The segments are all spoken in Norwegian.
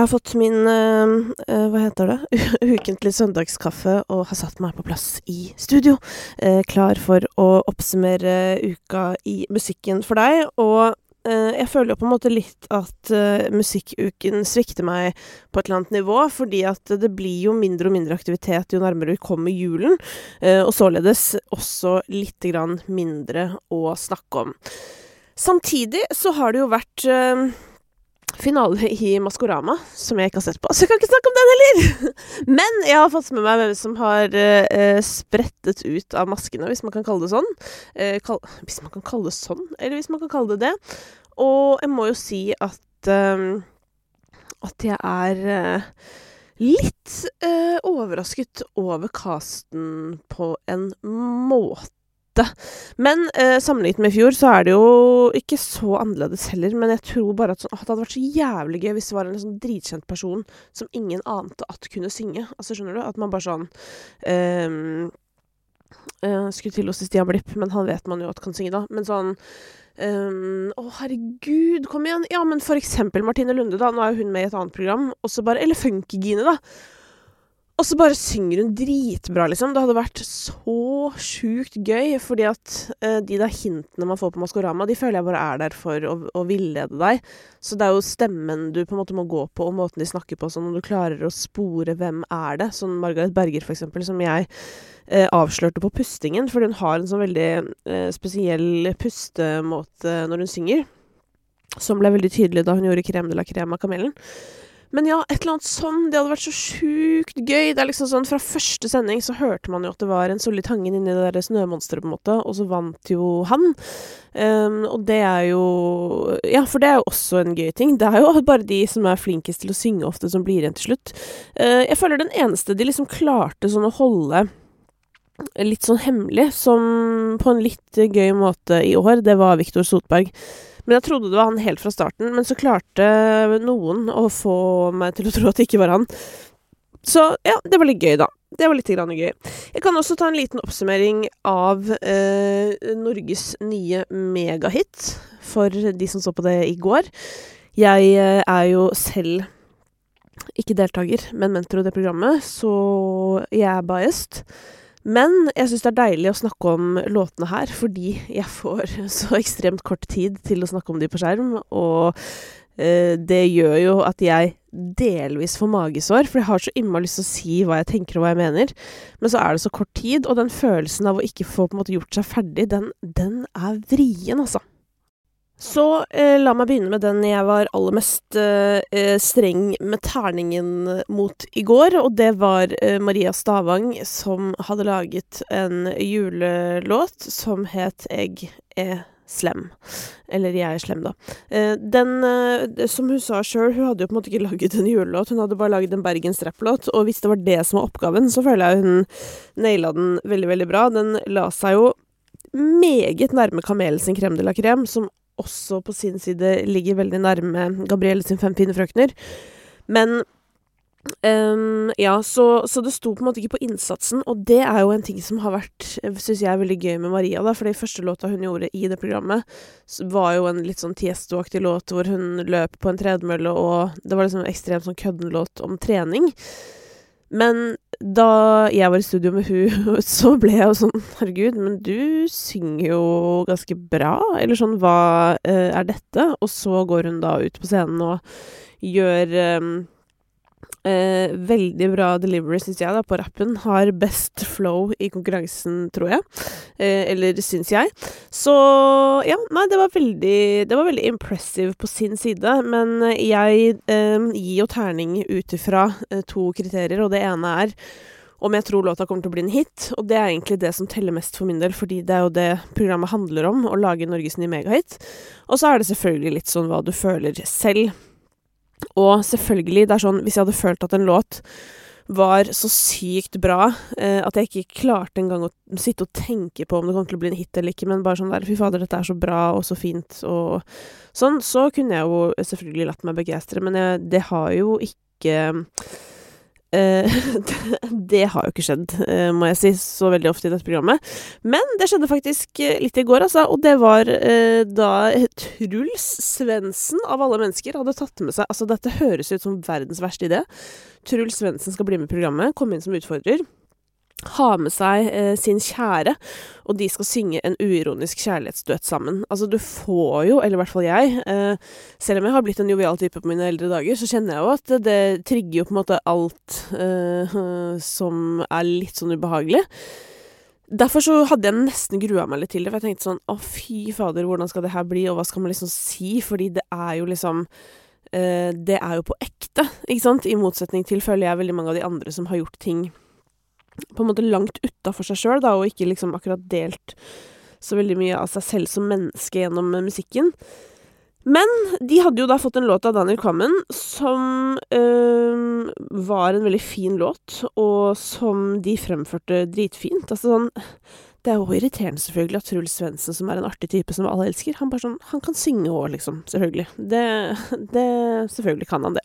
Jeg har fått min uh, uh, hva heter det ukentlig søndagskaffe og har satt meg på plass i studio. Uh, klar for å oppsummere uka i musikken for deg. Og jeg føler jo på en måte litt at musikkuken svikter meg på et eller annet nivå, fordi at det blir jo mindre og mindre aktivitet jo nærmere vi kommer julen. og således også litt grann mindre å snakke om. Samtidig så har det jo vært finale i Maskorama, som jeg ikke har sett på, så jeg kan ikke snakke om den heller! Men jeg har fått med meg hvem som har uh, sprettet ut av maskene, hvis man kan kalle det sånn. Uh, kal hvis man kan kalle det sånn, eller hvis man kan kalle det det. Og jeg må jo si at uh, at jeg er litt overrasket over casten på en måte lite. Men eh, sammenlignet med i fjor, så er det jo ikke så annerledes heller. Men jeg tror bare at, sånn, at, det hadde vært så jævlig gøy hvis det var en sånn dritkjent person som ingen ante at kunne synge. Altså, skjønner du? At man bare sånn um, uh, Skulle til å si Stian Blipp, men han vet man jo at kan synge, da. Men sånn Um, å, herregud, kom igjen! Ja, men for eksempel Martine Lunde, da. Nå er jo hun med i et annet program. Og bare Eller Funkygine, da. Og så bare synger hun dritbra, liksom. Det hadde vært så sjukt gøy, fordi at uh, de der hintene man får på Maskorama, de føler jeg bare er der for å, å villede deg. Så det er jo stemmen du på en måte må gå på, og måten de snakker på, sånn om du klarer å spore hvem er det. Sånn Margaret Berger, for eksempel, som jeg uh, avslørte på pustingen, fordi hun har en sånn veldig uh, spesiell pustemåte når hun synger. Som ble veldig tydelig da hun gjorde Krem de la crema av Kamelen. Men ja, et eller annet sånn. Det hadde vært så sjukt gøy. Det er liksom sånn, Fra første sending så hørte man jo at det var en Solli Tangen inni det der snømonsteret, på en måte, og så vant jo han. Um, og det er jo Ja, for det er jo også en gøy ting. Det er jo bare de som er flinkest til å synge ofte, som blir igjen til slutt. Uh, jeg føler den eneste de liksom klarte sånn å holde litt sånn hemmelig, som på en litt gøy måte i år, det var Viktor Sotberg. Men jeg trodde det var han helt fra starten, men så klarte noen å få meg til å tro at det ikke var han. Så ja, det var litt gøy, da. Det var litt gøy. Jeg kan også ta en liten oppsummering av eh, Norges nye megahit, for de som så på det i går. Jeg eh, er jo selv ikke deltaker, men mentor i det programmet, så jeg er biased. Men jeg syns det er deilig å snakke om låtene her, fordi jeg får så ekstremt kort tid til å snakke om de på skjerm, og eh, det gjør jo at jeg delvis får magesår, for jeg har så innmari lyst til å si hva jeg tenker og hva jeg mener, men så er det så kort tid, og den følelsen av å ikke få på en måte gjort seg ferdig, den, den er vrien, altså. Så eh, la meg begynne med den jeg var aller mest eh, eh, streng med terningen mot i går, og det var eh, Maria Stavang som hadde laget en julelåt som het Egg er slem. Eller Jeg er slem, da. Eh, den, eh, som hun sa sjøl, hun hadde jo på en måte ikke laget en julelåt, hun hadde bare laget en Bergens rapplåt, og hvis det var det som var oppgaven, så føler jeg hun naila den veldig, veldig bra. Den la seg jo meget nærme Kamelen sin crème de la Crème, som også på sin side ligger veldig nærme Gabrielle sin Fem fine frøkner. Men Um, ja, så, så, det sto på en måte ikke på innsatsen, og det er jo en ting som har vært, syns jeg, veldig gøy med Maria, da, for den første låta hun gjorde i det programmet, var jo en litt sånn Tiesto-aktig låt hvor hun løp på en tredemølle, og det var liksom en ekstremt sånn kødden låt om trening. Men da jeg var i studio med hun, så ble jeg jo sånn Herregud, men du synger jo ganske bra. Eller sånn, hva uh, er dette? Og så går hun da ut på scenen og gjør um, Eh, veldig bra delivery, syns jeg, da, på rappen. Har best flow i konkurransen, tror jeg. Eh, eller syns jeg. Så ja, nei, det var veldig Det var veldig impressive på sin side. Men jeg eh, gir jo terning ut ifra eh, to kriterier, og det ene er om jeg tror låta kommer til å bli en hit, og det er egentlig det som teller mest for min del, fordi det er jo det programmet handler om, å lage Norges nye megahit. Og så er det selvfølgelig litt sånn hva du føler selv. Og selvfølgelig, det er sånn hvis jeg hadde følt at en låt var så sykt bra eh, at jeg ikke klarte engang å sitte og tenke på om det kom til å bli en hit eller ikke, men bare sånn der Fy fader, dette er så bra og så fint og sånn. Så kunne jeg jo selvfølgelig latt meg begeistre, men jeg, det har jo ikke det har jo ikke skjedd, eh, må jeg si, så veldig ofte i dette programmet. Men det skjedde faktisk eh, litt i går, altså. Og det var eh, da Truls Svendsen, av alle mennesker, hadde tatt med seg Altså, dette høres ut som verdens verste idé. Truls Svendsen skal bli med i programmet, komme inn som utfordrer ha med seg eh, sin kjære, og de skal synge en uironisk kjærlighetsduett sammen. Altså, du får jo, eller i hvert fall jeg, eh, selv om jeg har blitt en jovial type på mine eldre dager, så kjenner jeg jo at det, det trigger jo på en måte alt eh, som er litt sånn ubehagelig. Derfor så hadde jeg nesten grua meg litt til det, for jeg tenkte sånn å fy fader, hvordan skal det her bli, og hva skal man liksom si, fordi det er jo liksom eh, Det er jo på ekte, ikke sant, i motsetning til, føler jeg, veldig mange av de andre som har gjort ting på en måte langt utafor seg sjøl, og ikke liksom akkurat delt så veldig mye av seg selv som menneske gjennom musikken. Men de hadde jo da fått en låt av Daniel Kvammen som øh, var en veldig fin låt, og som de fremførte dritfint. Altså sånn Det er jo irriterende, selvfølgelig, at Truls Svendsen, som er en artig type som alle elsker, han bare sånn Han kan synge òg, liksom. Selvfølgelig. Det, det Selvfølgelig kan han det.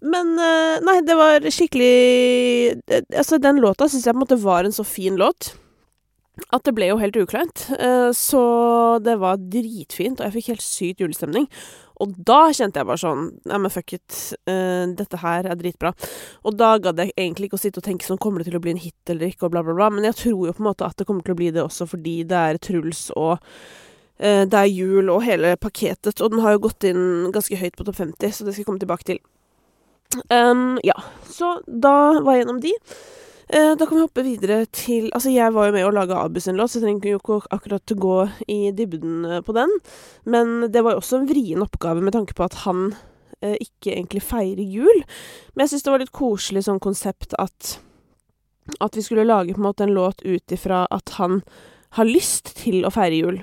Men eh, nei, det var skikkelig Altså, den låta syns jeg på en måte var en så fin låt at det ble jo helt ukleint. Eh, så det var dritfint, og jeg fikk helt sykt julestemning. Og da kjente jeg bare sånn Nei, men fuck it. Dette her er dritbra. Og da gadd jeg egentlig ikke å sitte og tenke sånn Kommer det til å bli en hit eller ikke, og bla, bla, bla. Men jeg tror jo på en måte at det kommer til å bli det også fordi det er Truls og det er jul og hele pakketet. Og den har jo gått inn ganske høyt på topp 50, så det skal jeg komme tilbake til. Ja, så da var jeg gjennom de. Uh, da kan vi hoppe videre til Altså, jeg var jo med å lage Abu sin låt, så jeg trenger jo ikke akkurat gå i dybden uh, på den. Men det var jo også en vrien oppgave med tanke på at han uh, ikke egentlig feirer jul. Men jeg syns det var litt koselig sånn konsept at at vi skulle lage på en måte en låt ut ifra at han har lyst til å feire jul.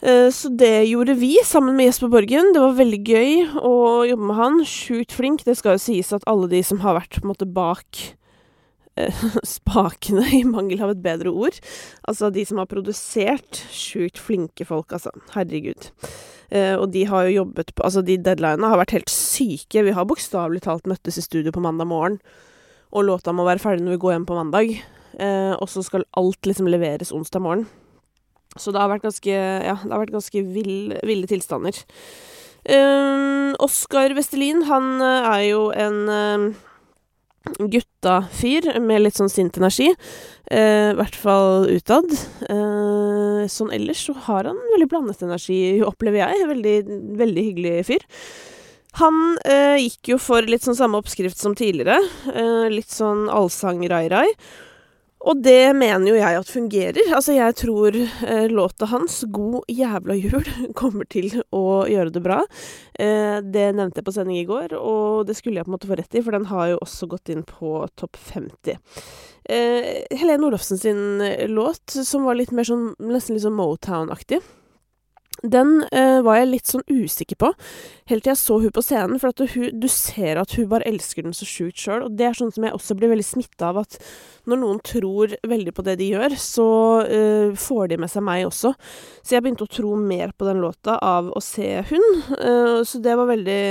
Eh, så det gjorde vi, sammen med Jesper Borgen. Det var veldig gøy å jobbe med han. Sjukt flink. Det skal jo sies at alle de som har vært på en måte bak eh, spakene, i mangel av et bedre ord, altså de som har produsert, sjukt flinke folk, altså. Herregud. Eh, og de har jo jobbet på Altså, de deadlinene har vært helt syke. Vi har bokstavelig talt møttes i studio på mandag morgen, og låta må være ferdig når vi går hjem på mandag. Og så skal alt liksom leveres onsdag morgen. Så det har vært ganske Ja, det har vært ganske vill, ville tilstander. Um, Oskar Vestelin, han uh, er jo en um, gutta-fyr med litt sånn sint energi. Uh, I hvert fall utad. Uh, sånn ellers så har han veldig blandet energi, opplever jeg. Veldig, veldig hyggelig fyr. Han uh, gikk jo for litt sånn samme oppskrift som tidligere. litt sånn allsang-rai-rai. Og det mener jo jeg at fungerer. Altså, jeg tror eh, låta hans, 'God jævla jul', kommer til å gjøre det bra. Eh, det nevnte jeg på sending i går, og det skulle jeg på en måte få rett i, for den har jo også gått inn på topp 50. Eh, Helene Olofsen sin eh, låt, som var litt mer sånn, nesten litt sånn Motown-aktig. Den uh, var jeg litt sånn usikker på, helt til jeg så hun på scenen. For hun, du ser at hun bare elsker den så sjukt sjøl. Og det er sånn som jeg også blir veldig smitta av, at når noen tror veldig på det de gjør, så uh, får de med seg meg også. Så jeg begynte å tro mer på den låta av å se hun. Uh, så det var veldig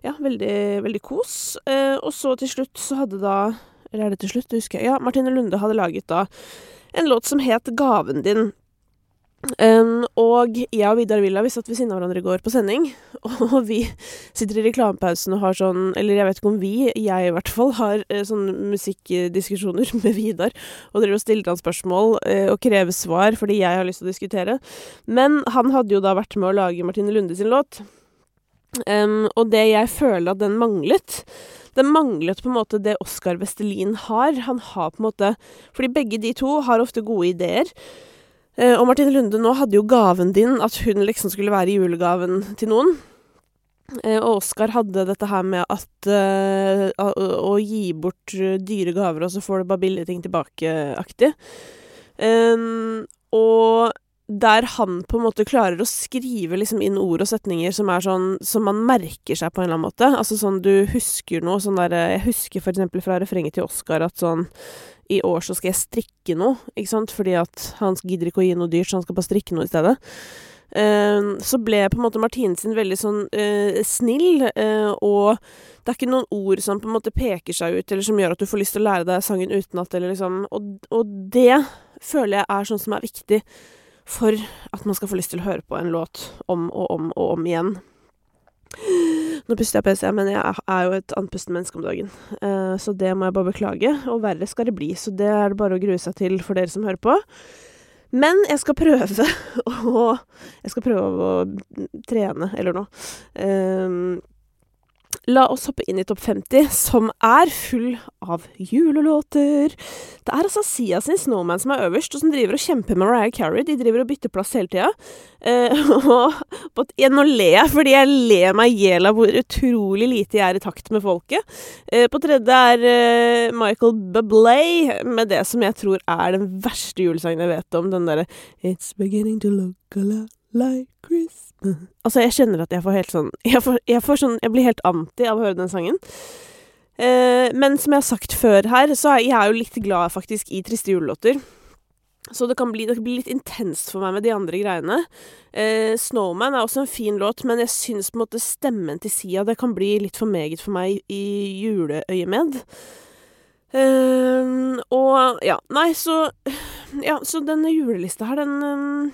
Ja, veldig, veldig kos. og så til slutt så hadde da Eller er det til slutt? Det husker jeg. Ja, Martine Lunde hadde laget da en låt som het Gaven din. Og jeg og Vidar Villa vi satt ved siden av hverandre i går på sending, og vi sitter i reklamepausen og har sånn Eller jeg vet ikke om vi, jeg i hvert fall, har sånne sånn musikkdiskusjoner med Vidar, og driver og stiller han spørsmål uh, og krever svar fordi jeg har lyst til å diskutere. Men han hadde jo da vært med å lage Martine Lunde sin låt, um, og det jeg føler at den manglet den manglet på en måte det Oskar Vestelin har. Han har på en måte Fordi begge de to har ofte gode ideer. Eh, og Martine Lunde nå hadde jo gaven din, at hun liksom skulle være julegaven til noen. Eh, og Oskar hadde dette her med at uh, å, gi bort dyre gaver, og så får du bare billige ting tilbake-aktig. Um, og der han på en måte klarer å skrive liksom inn ord og setninger som er sånn som man merker seg på en eller annen måte. Altså sånn du husker noe sånn der Jeg husker for eksempel fra refrenget til Oskar at sånn I år så skal jeg strikke noe, ikke sant, fordi at han gidder ikke å gi noe dyrt, så han skal bare strikke noe i stedet. eh, så ble på en måte Martine sin veldig sånn eh, snill, eh, og det er ikke noen ord som på en måte peker seg ut, eller som gjør at du får lyst til å lære deg sangen utenat, eller liksom og, og det føler jeg er sånn som er viktig for at man skal få lyst til å høre på en låt om og om og om igjen. Nå puster jeg PC, men jeg er jo et andpusten menneske om dagen, uh, så det må jeg bare beklage. Og verre skal det bli, så det er det bare å grue seg til for dere som hører på. Men jeg skal prøve å Jeg skal prøve å trene, eller noe. Um, La oss hoppe inn i Topp 50, som er full av julelåter. Det er altså Sia sin Snowman som er øverst, og som driver og kjemper med Mariah Carey. De driver og bytter plass hele tida. Eh, nå ler jeg, fordi jeg ler meg i hjel av hvor utrolig lite jeg er i takt med folket. Eh, på tredje er eh, Michael Bublé med det som jeg tror er den verste julesangen jeg vet om. Den derre It's beginning to look a lot like Christmas Altså, jeg kjenner at jeg får helt sånn Jeg, får, jeg, får sånn, jeg blir helt anti av å høre den sangen. Eh, men som jeg har sagt før her, så er jeg jo litt glad faktisk i triste julelåter. Så det kan, bli, det kan bli litt intenst for meg med de andre greiene. Eh, 'Snowman' er også en fin låt, men jeg syns på en måte stemmen til Sia det kan bli litt for meget for meg i juleøyemed. Eh, og ja, nei, så Ja, så denne julelista her, den um,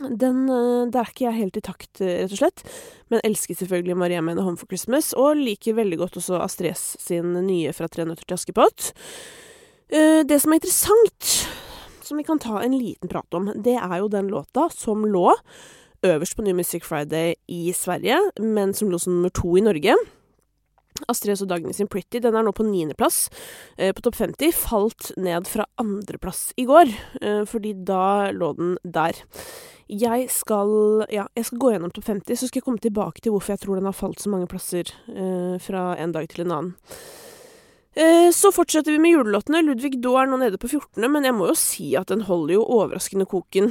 den eh, Der er ikke jeg helt i takt, eh, rett og slett. Men elsker selvfølgelig Maria Mene Home for Christmas, og liker veldig godt også Astrid S sin nye Fra tre nøtter til Askepott. Eh, det som er interessant, som vi kan ta en liten prat om, det er jo den låta som lå øverst på New Music Friday i Sverige, men som lå som nummer to i Norge. Astrid S og Dagny sin Pretty den er nå på niendeplass eh, på topp 50. Falt ned fra andreplass i går, fordi da lå den der. Jeg skal, ja, jeg skal gå gjennom topp 50, så skal jeg komme tilbake til hvorfor jeg tror den har falt så mange plasser eh, fra en dag til en annen. Eh, så fortsetter vi med julelåtene. Ludvig Daae er nå nede på 14., men jeg må jo si at den holder jo overraskende koken.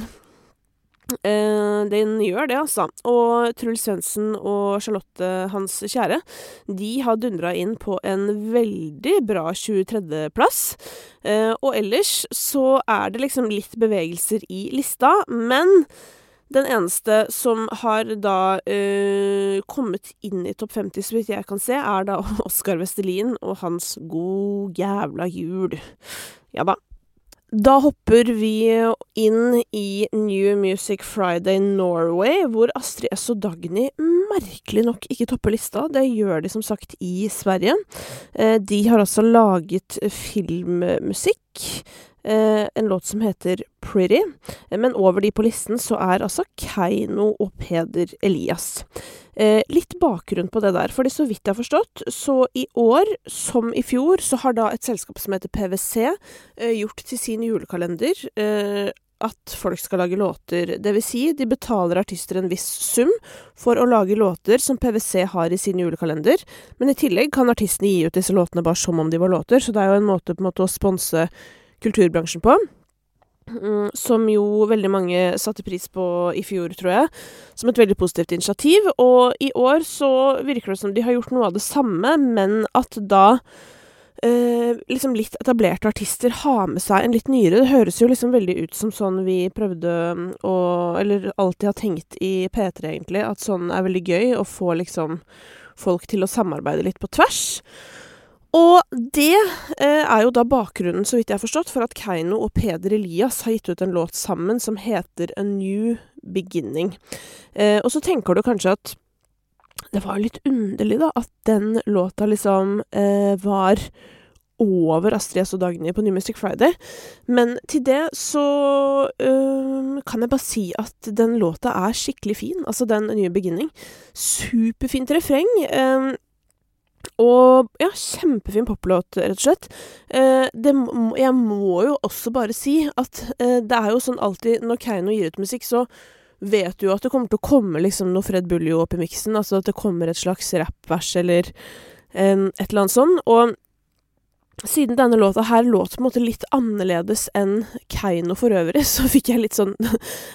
Eh, den gjør det, altså. Og Truls Svendsen og Charlotte, hans kjære, de har dundra inn på en veldig bra 23.-plass. Eh, og ellers så er det liksom litt bevegelser i lista, men den eneste som har da øh, kommet inn i topp 50, så vidt jeg kan se, er da Oskar Vestelin og hans God jævla jul. Ja da. Da hopper vi inn i New Music Friday Norway, hvor Astrid S og Dagny merkelig nok ikke topper lista. Det gjør de som sagt i Sverige. Eh, de har altså laget filmmusikk. Eh, en låt som heter Pretty. Men over de på listen så er altså Keiino og Peder Elias. Eh, litt bakgrunn på det der, fordi så vidt jeg har forstått, så i år, som i fjor, så har da et selskap som heter PwC eh, gjort til sin julekalender eh, at folk skal lage låter. Det vil si, de betaler artister en viss sum for å lage låter som PwC har i sin julekalender, men i tillegg kan artistene gi ut disse låtene bare som om de var låter, så det er jo en måte, på en måte å sponse kulturbransjen på. Mm, som jo veldig mange satte pris på i fjor, tror jeg, som et veldig positivt initiativ. Og i år så virker det som de har gjort noe av det samme, men at da eh, liksom litt etablerte artister har med seg en litt nyere. Det høres jo liksom veldig ut som sånn vi prøvde å Eller alltid har tenkt i P3, egentlig, at sånn er veldig gøy å få liksom folk til å samarbeide litt på tvers. Og det eh, er jo da bakgrunnen, så vidt jeg har forstått, for at Keiino og Peder Elias har gitt ut en låt sammen som heter A New Beginning. Eh, og så tenker du kanskje at det var litt underlig, da, at den låta liksom eh, var over Astrid S og Dagny på New Music Friday. Men til det så øh, kan jeg bare si at den låta er skikkelig fin. Altså den nye beginning. Superfint refreng. Øh, og ja, kjempefin poplåt, rett og slett. Eh, det, jeg må jo også bare si at eh, det er jo sånn alltid når Keiino gir ut musikk, så vet du jo at det kommer til å komme liksom noe Fred Buljo opp i miksen. Altså at det kommer et slags rappvers eller eh, et eller annet sånn. Og siden denne låta her låt på en måte litt annerledes enn Keiino for øvrig, så fikk jeg litt sånn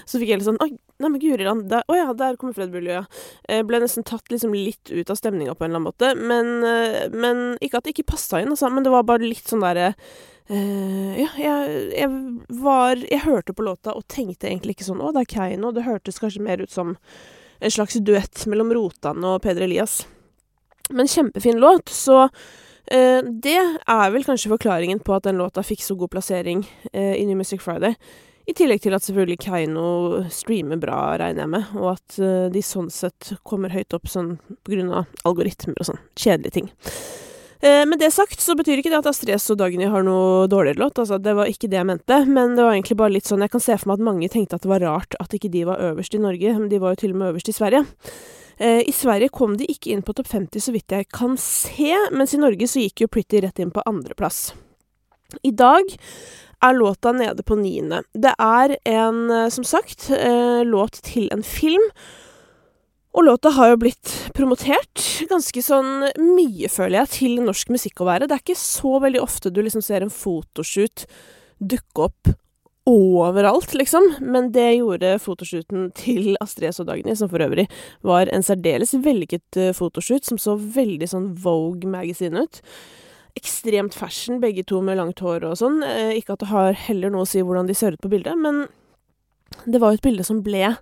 Så fikk jeg litt sånn nei, men guri land, Å ja, der kommer Fred Bulli, ja. Jeg ble nesten tatt liksom litt ut av stemninga på en eller annen måte. Men, eh, men ikke at det ikke passa inn, altså, men det var bare litt sånn derre Uh, ja, jeg, jeg, var Jeg hørte på låta og tenkte egentlig ikke sånn Å, det er Keiino. Det hørtes kanskje mer ut som en slags duett mellom Rotan og Peder Elias. Men kjempefin låt, så det er vel kanskje forklaringen på at den låta fikk så god plassering uh, i New Music Friday. I tillegg til at selvfølgelig Keiino streamer bra, regner jeg med, og at uh, de sånn sett kommer høyt opp sånn på grunn av algoritmer og sånn. Kjedelige ting. Med det sagt så betyr ikke det at Astrid og Dagny har noe dårligere låt, altså det var ikke det jeg mente, men det var egentlig bare litt sånn Jeg kan se for meg at mange tenkte at det var rart at ikke de var øverst i Norge, men de var jo til og med øverst i Sverige. Eh, I Sverige kom de ikke inn på topp 50, så vidt jeg kan se, mens i Norge så gikk jo Pretty rett inn på andreplass. I dag er låta nede på niende. Det er en, eh, som sagt, eh, låt til en film. Og låta har jo blitt promotert ganske sånn mye, føler jeg, til norsk musikk å være. Det er ikke så veldig ofte du liksom ser en fotoshoot dukke opp overalt, liksom. Men det gjorde fotoshooten til Astrid S og Dagny, som for øvrig var en særdeles vellykket uh, fotoshoot, som så veldig sånn Vogue Magazine ut. Ekstremt fashion, begge to med langt hår og sånn. Uh, ikke at det har heller noe å si hvordan de ser ut på bildet, men det var jo et bilde som ble eh,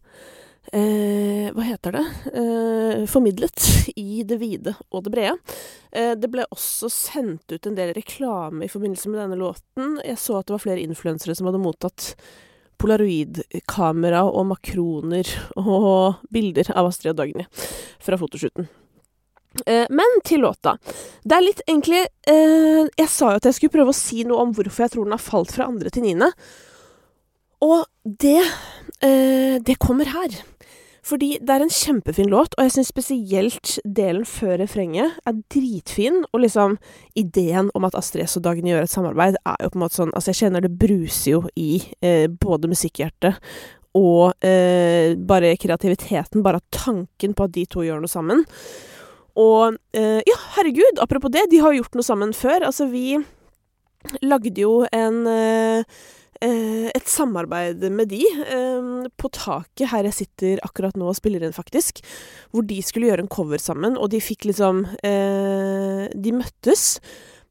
Hva heter det? Eh, formidlet i det vide og det brede. Eh, det ble også sendt ut en del reklame i forbindelse med denne låten. Jeg så at det var flere influensere som hadde mottatt polaroidkamera og makroner og bilder av Astrid og Dagny fra fotoshooten. Eh, men til låta. Det er litt egentlig eh, Jeg sa jo at jeg skulle prøve å si noe om hvorfor jeg tror den har falt fra andre til niende. Og det eh, Det kommer her. Fordi det er en kjempefin låt, og jeg syns spesielt delen før refrenget er dritfin. Og liksom ideen om at Astrid S og Dagny gjør et samarbeid, er jo på en måte sånn Altså, jeg kjenner det bruser jo i eh, både musikkhjertet og eh, bare kreativiteten, bare tanken på at de to gjør noe sammen. Og eh, ja, herregud, apropos det, de har jo gjort noe sammen før. Altså, vi lagde jo en eh, et samarbeid med de eh, på taket her jeg sitter akkurat nå og spiller inn, faktisk. Hvor de skulle gjøre en cover sammen, og de fikk liksom eh, De møttes,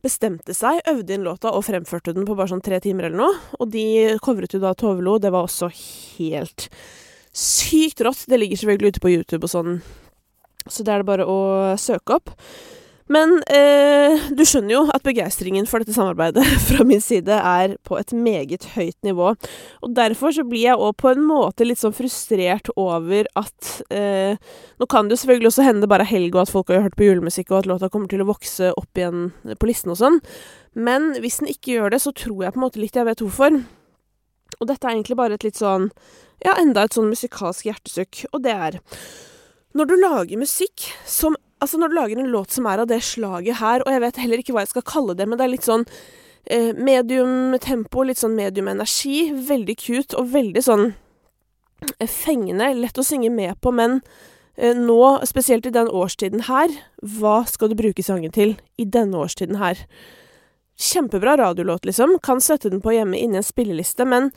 bestemte seg, øvde inn låta og fremførte den på bare sånn tre timer eller noe. Og de covret jo da Tovelo. Det var også helt sykt rått. Det ligger selvfølgelig ute på YouTube og sånn, så det er det bare å søke opp. Men eh, du skjønner jo at begeistringen for dette samarbeidet fra min side er på et meget høyt nivå. Og derfor så blir jeg òg på en måte litt sånn frustrert over at eh, Nå kan det jo selvfølgelig også hende bare helg, og at folk har hørt på julemusikk, og at låta kommer til å vokse opp igjen på listen og sånn. Men hvis den ikke gjør det, så tror jeg på en måte litt jeg vet hvorfor. Og dette er egentlig bare et litt sånn Ja, enda et sånn musikalsk hjertesukk. Og det er Når du lager musikk som Altså, når du lager en låt som er av det slaget her, og jeg vet heller ikke hva jeg skal kalle det, men det er litt sånn eh, medium tempo, litt sånn medium energi, veldig cute og veldig sånn eh, fengende, lett å synge med på, men eh, nå, spesielt i den årstiden her, hva skal du bruke sangen til i denne årstiden her? Kjempebra radiolåt, liksom, kan sette den på hjemme inni en spilleliste, men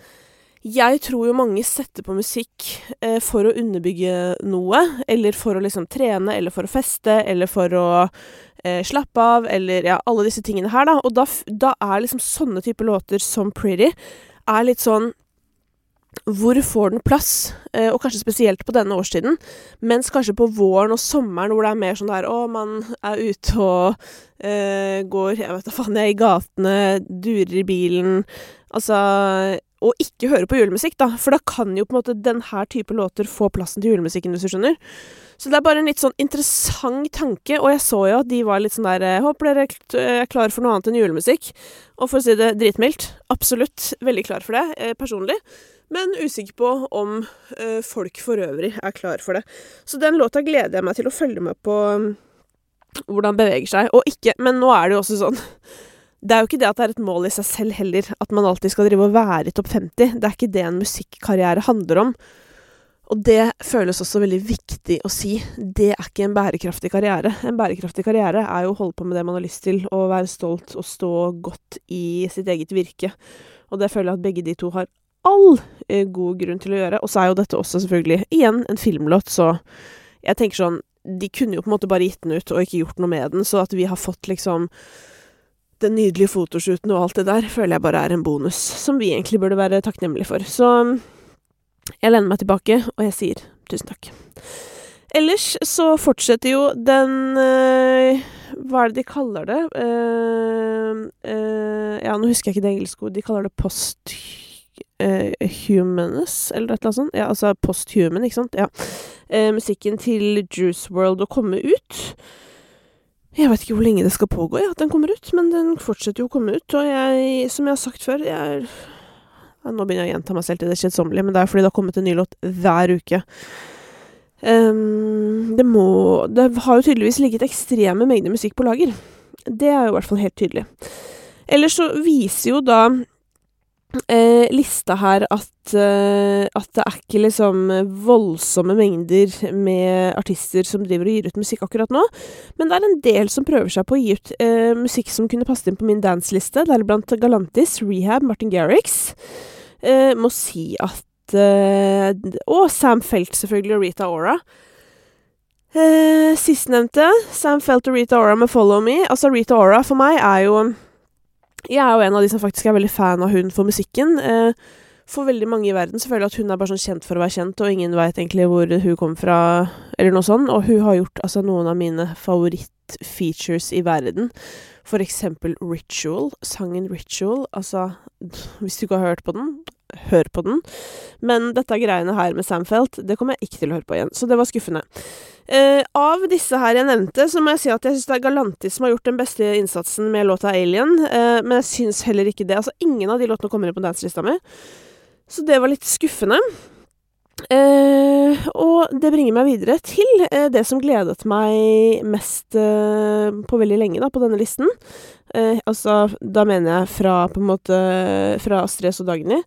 jeg tror jo mange setter på musikk eh, for å underbygge noe, eller for å liksom trene, eller for å feste, eller for å eh, slappe av, eller ja, alle disse tingene her, da. Og da, da er liksom sånne typer låter som Pretty er litt sånn hvor får den plass? Eh, og kanskje spesielt på denne årstiden. Mens kanskje på våren og sommeren hvor det er mer sånn der å, man er ute og eh, går jeg vet da faen jeg, i gatene, durer i bilen. Altså og ikke høre på julemusikk, da. For da kan jo på en måte denne type låter få plassen til julemusikken, hvis du skjønner. Så det er bare en litt sånn interessant tanke, og jeg så jo at de var litt sånn der eh, Håper dere er klar for noe annet enn julemusikk. Og for å si det dritmildt, absolutt veldig klar for det, eh, personlig. Men usikker på om eh, folk for øvrig er klar for det. Så den låta gleder jeg meg til å følge med på um, hvordan beveger seg. Og ikke Men nå er det jo også sånn det er jo ikke det at det er et mål i seg selv heller, at man alltid skal drive og være i topp 50. Det er ikke det en musikkarriere handler om. Og det føles også veldig viktig å si. Det er ikke en bærekraftig karriere. En bærekraftig karriere er jo å holde på med det man har lyst til, og være stolt og stå godt i sitt eget virke. Og det føler jeg at begge de to har all eh, god grunn til å gjøre. Og så er jo dette også selvfølgelig, igjen, en filmlåt, så jeg tenker sånn De kunne jo på en måte bare gitt den ut og ikke gjort noe med den, så at vi har fått liksom den nydelige fotoshooten og alt det der, føler jeg bare er en bonus, som vi egentlig burde være takknemlige for. Så jeg lener meg tilbake, og jeg sier tusen takk. Ellers så fortsetter jo den øh, Hva er det de kaller det? Uh, uh, ja, nå husker jeg ikke det engelske ordet. De kaller det post humanus, eller et eller annet sånt. Ja, altså posthuman, ikke sant. Ja. musikken til Juice World å komme ut. Jeg vet ikke hvor lenge det skal pågå, ja, at den kommer ut, men den fortsetter jo å komme ut. Og jeg, som jeg har sagt før, jeg ja, Nå begynner jeg å gjenta meg selv til det kjedsommelige, men det er fordi det har kommet en ny låt hver uke. Um, det må Det har jo tydeligvis ligget ekstreme mengder musikk på lager. Det er jo i hvert fall helt tydelig. Ellers så viser jo da eh, lista her at, eh, at det er ikke liksom voldsomme mengder med artister som driver og gir ut musikk akkurat nå, men det er en del som prøver seg på å gi ut eh, musikk som kunne passet inn på min danseliste, deriblant Galantis, Rehab, Martin Garrix. Eh, må si at eh, Og Sam Felt, selvfølgelig, og Rita Ora. Eh, Sistnevnte, Sam Felt og Rita Ora med 'Follow Me'. Altså, Rita Ora for meg er jo jeg er jo en av de som faktisk er veldig fan av hun for musikken. Eh, for veldig mange i verden så føler jeg at hun er bare sånn kjent for å være kjent, og ingen veit egentlig hvor hun kom fra, eller noe sånt. Og hun har gjort altså noen av mine favorittfeatures i verden. For eksempel Ritual. Sangen Ritual. Altså, hvis du ikke har hørt på den, hør på den. Men dette greiene her med Samfelt, det kommer jeg ikke til å høre på igjen. Så det var skuffende. Uh, av disse her jeg nevnte, så må jeg si at jeg syns det er Galantis som har gjort den beste innsatsen med låta Alien, uh, men jeg syns heller ikke det. Altså, ingen av de låtene kommer inn på danselista mi, så det var litt skuffende. Uh, og det bringer meg videre til det som gledet meg mest på veldig lenge, da, på denne listen. Altså, da mener jeg fra på en måte Fra Astrid og Dagny.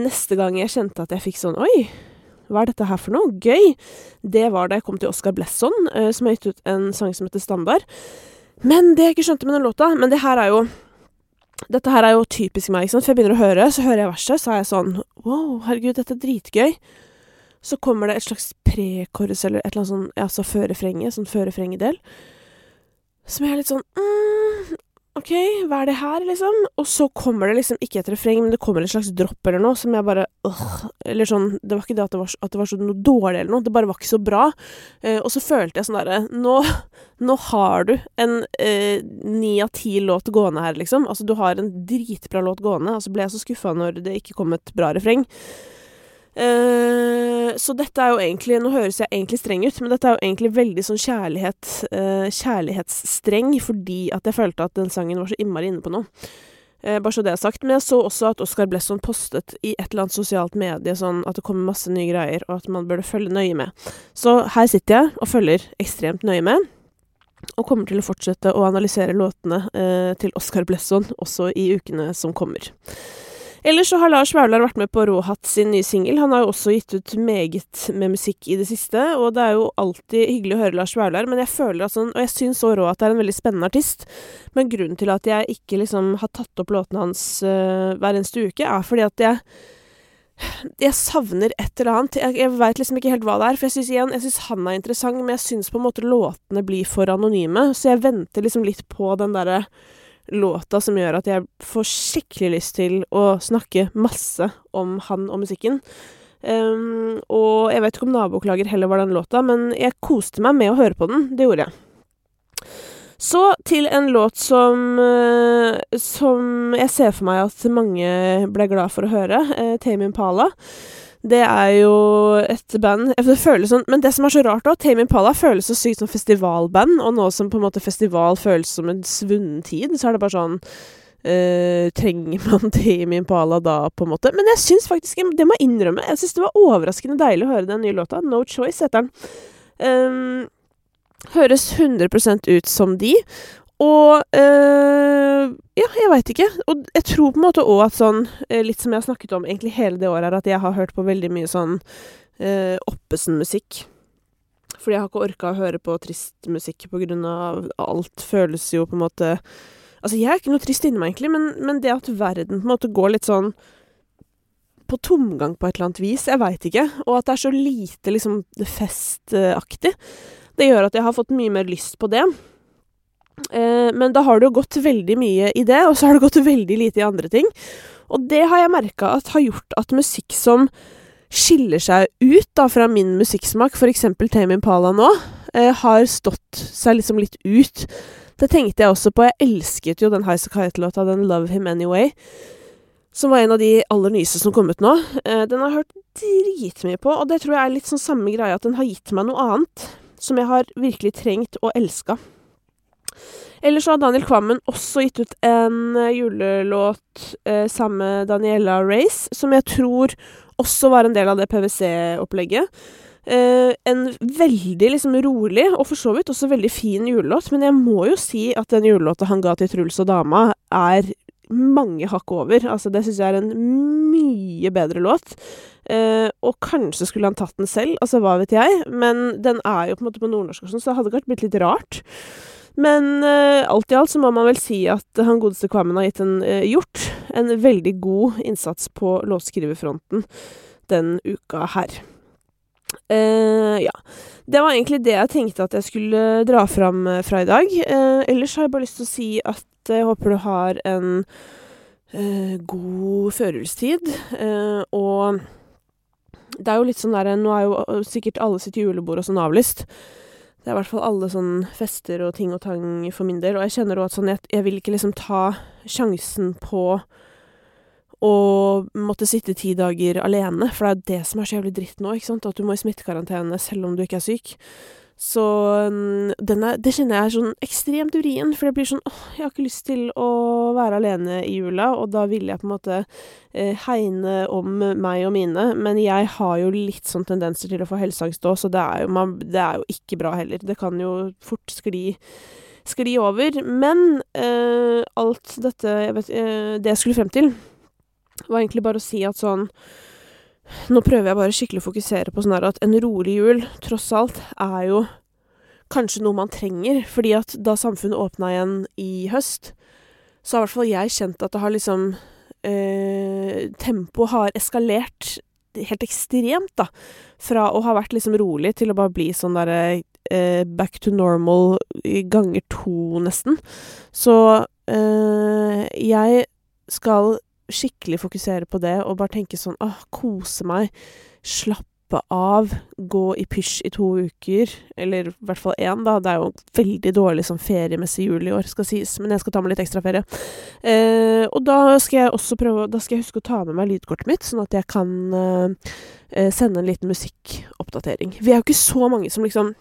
neste gang jeg kjente at jeg fikk sånn Oi! Hva er dette her for noe? Gøy! Det var da jeg kom til Oscar Blesson, uh, som har gitt ut en sang som heter Standard. Men det jeg ikke skjønte med den låta Men det her er jo Dette her er jo typisk meg, ikke sant. For jeg begynner å høre, så hører jeg verset, så er jeg sånn Wow, herregud, dette er dritgøy. Så kommer det et slags prekorus eller et eller annet sånn, altså førefrenget, sånn førefrengedel. Som jeg er litt sånn mm, OK, hva er det her, liksom? Og så kommer det liksom ikke et refreng, men det kommer en slags dropp eller noe som jeg bare øh, Eller sånn Det var ikke det at det var, at det var så noe dårlig eller noe, det bare var ikke så bra. Eh, og så følte jeg sånn derre nå, nå, har du en eh, ni av ti låt gående her, liksom. Altså, du har en dritbra låt gående, og så ble jeg så skuffa når det ikke kom et bra refreng. Uh, så dette er jo egentlig Nå høres jeg egentlig streng ut, men dette er jo egentlig veldig sånn kjærlighet uh, kjærlighetsstreng, fordi at jeg følte at den sangen var så innmari inne på noe. Uh, bare så det er sagt. Men jeg så også at Oscar Blesson postet i et eller annet sosialt medie sånn at det kommer masse nye greier, og at man burde følge nøye med. Så her sitter jeg og følger ekstremt nøye med. Og kommer til å fortsette å analysere låtene til Oscar Blesson også i ukene som kommer. Ellers så har Lars Vaular vært med på Råhatt sin nye singel. Han har jo også gitt ut meget med musikk i det siste, og det er jo alltid hyggelig å høre Lars Vaular, men jeg føler at sånn Og jeg syns òg det er en veldig spennende artist, men grunnen til at jeg ikke liksom har tatt opp låtene hans uh, hver eneste uke, er fordi at jeg jeg savner et eller annet. Jeg, jeg veit liksom ikke helt hva det er. For jeg syns igjen, jeg synes han er interessant, men jeg syns på en måte låtene blir for anonyme. Så jeg venter liksom litt på den derre låta som gjør at jeg får skikkelig lyst til å snakke masse om han og musikken. Um, og jeg vet ikke om 'Naboklager' heller var den låta, men jeg koste meg med å høre på den. Det gjorde jeg. Så til en låt som, uh, som jeg ser for meg at mange ble glad for å høre. Uh, Tame Impala. Det er jo et band Det føles sånn Men det som er så rart, da Tame Impala føles så sykt som festivalband, og nå som på en måte festival føles som en svunnen tid, så er det bare sånn uh, Trenger man Tame Impala da, på en måte? Men jeg syns faktisk Det må jeg innrømme. Jeg syns det var overraskende deilig å høre den nye låta. No Choice heter den. Um, høres 100 ut som de. Og øh, Ja, jeg veit ikke. Og jeg tror på en måte òg at sånn, eh, litt som jeg har snakket om egentlig hele det året, er at jeg har hørt på veldig mye sånn øh, Oppesen-musikk. Fordi jeg har ikke orka å høre på trist musikk på grunn av alt føles jo på en måte Altså, jeg er ikke noe trist inni meg, egentlig, men, men det at verden på en måte går litt sånn på tomgang på et eller annet vis, jeg veit ikke, og at det er så lite liksom festaktig, det gjør at jeg har fått mye mer lyst på det. Eh, men da har det jo gått veldig mye i det, og så har det gått veldig lite i andre ting. Og det har jeg merka at har gjort at musikk som skiller seg ut da fra min musikksmak, f.eks. Tame Impala nå, eh, har stått seg liksom litt ut. Det tenkte jeg også på. Jeg elsket jo den Highasakite-låta, den Love Him Anyway. Som var en av de aller nyeste som kom ut nå. Eh, den har jeg hørt dritmye på, og det tror jeg er litt sånn samme greia, at den har gitt meg noe annet. Som jeg har virkelig trengt og elska. Ellers har Daniel Kvammen også gitt ut en uh, julelåt eh, sammen med Daniela Race, som jeg tror også var en del av det PwC-opplegget. Eh, en veldig liksom rolig, og for så vidt også veldig fin julelåt, men jeg må jo si at den julelåta han ga til Truls og dama, er mange hakk over. Altså, det syns jeg er en mye bedre låt. Eh, og kanskje skulle han tatt den selv, altså hva vet jeg, men den er jo på en måte på nordnorsk sånn, så det hadde kanskje blitt litt rart. Men uh, alt i alt så må man vel si at han godeste Kvammen har gitt en, uh, gjort en veldig god innsats på låtskriverfronten den uka her. Uh, ja. Det var egentlig det jeg tenkte at jeg skulle dra fram fra i dag. ellers har jeg bare lyst til å si at jeg håper du har en god førjulstid. og det er jo litt sånn derre Nå er jo sikkert alle sitt julebord og sånn avlyst. Det er i hvert fall alle sånn fester og ting og tang for min del, og jeg kjenner òg at sånn jeg, jeg vil ikke liksom ta sjansen på å måtte sitte ti dager alene, for det er det som er så jævlig dritt nå, ikke sant, at du må i smittekarantene selv om du ikke er syk. Så mm, er, det kjenner jeg er sånn ekstremt urien, for det blir sånn åh, jeg har ikke lyst til å være alene i jula, og da vil jeg på en måte eh, hegne om meg og mine, men jeg har jo litt sånn tendenser til å få helseangst òg, så det er, jo, man, det er, jo, ikke bra heller. Det kan jo fort skli, skli over. Men eh, alt dette jeg vet, eh, Det jeg skulle frem til, var egentlig bare å si at sånn nå prøver jeg bare skikkelig å fokusere på sånn at en rolig jul, tross alt, er jo kanskje noe man trenger. Fordi at da samfunnet åpna igjen i høst, så har i hvert fall jeg kjent at det har liksom eh, Tempoet har eskalert helt ekstremt, da. Fra å ha vært liksom rolig til å bare bli sånn derre eh, back to normal ganger to, nesten. Så eh, jeg skal skikkelig fokusere på det og bare tenke sånn åh, kose meg, slappe av, gå i pysj i to uker, eller i hvert fall én, da. Det er jo veldig dårlig som feriemessig jul i år, skal sies, men jeg skal ta med litt ekstra ferie. Eh, og da skal jeg også prøve Da skal jeg huske å ta med meg lydkortet mitt, sånn at jeg kan eh, eh sende en liten musikkoppdatering. Vi er jo ikke så mange som liksom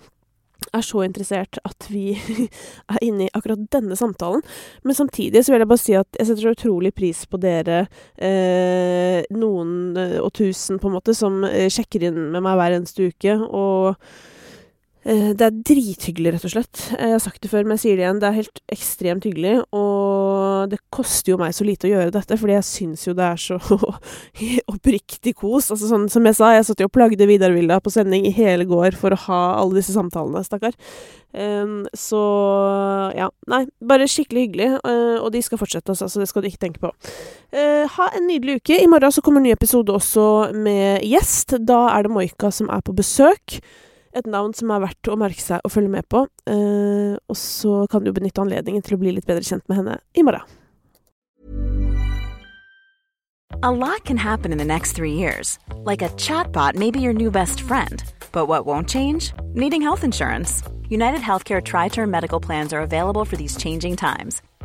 er så interessert at vi er inne i akkurat denne samtalen. Men samtidig så vil jeg bare si at jeg setter utrolig pris på dere, eh, noen eh, og tusen på en måte, som eh, sjekker inn med meg hver eneste uke. og det er drithyggelig, rett og slett. Jeg har sagt det før, men jeg sier det igjen. Det er helt ekstremt hyggelig, og det koster jo meg så lite å gjøre dette, fordi jeg syns jo det er så oppriktig kos. Altså sånn som jeg sa, jeg satt jo og plagde Vidar Vilda på sending i hele går for å ha alle disse samtalene, stakkar. Um, så ja. Nei, bare skikkelig hyggelig, uh, og de skal fortsette, altså, så det skal du ikke tenke på. Uh, ha en nydelig uke. I morgen så kommer en ny episode også med gjest. Da er det Moika som er på besøk et navn som er verdt å merke seg og følge med på. Uh, og så kan du benytte anledningen til å bli litt bedre kjent med henne i morgen. A lot can happen in the next three years. Like a chatbot may be your new best friend. But what won't change? Needing health insurance. United Healthcare Tri Term Medical Plans are available for these changing times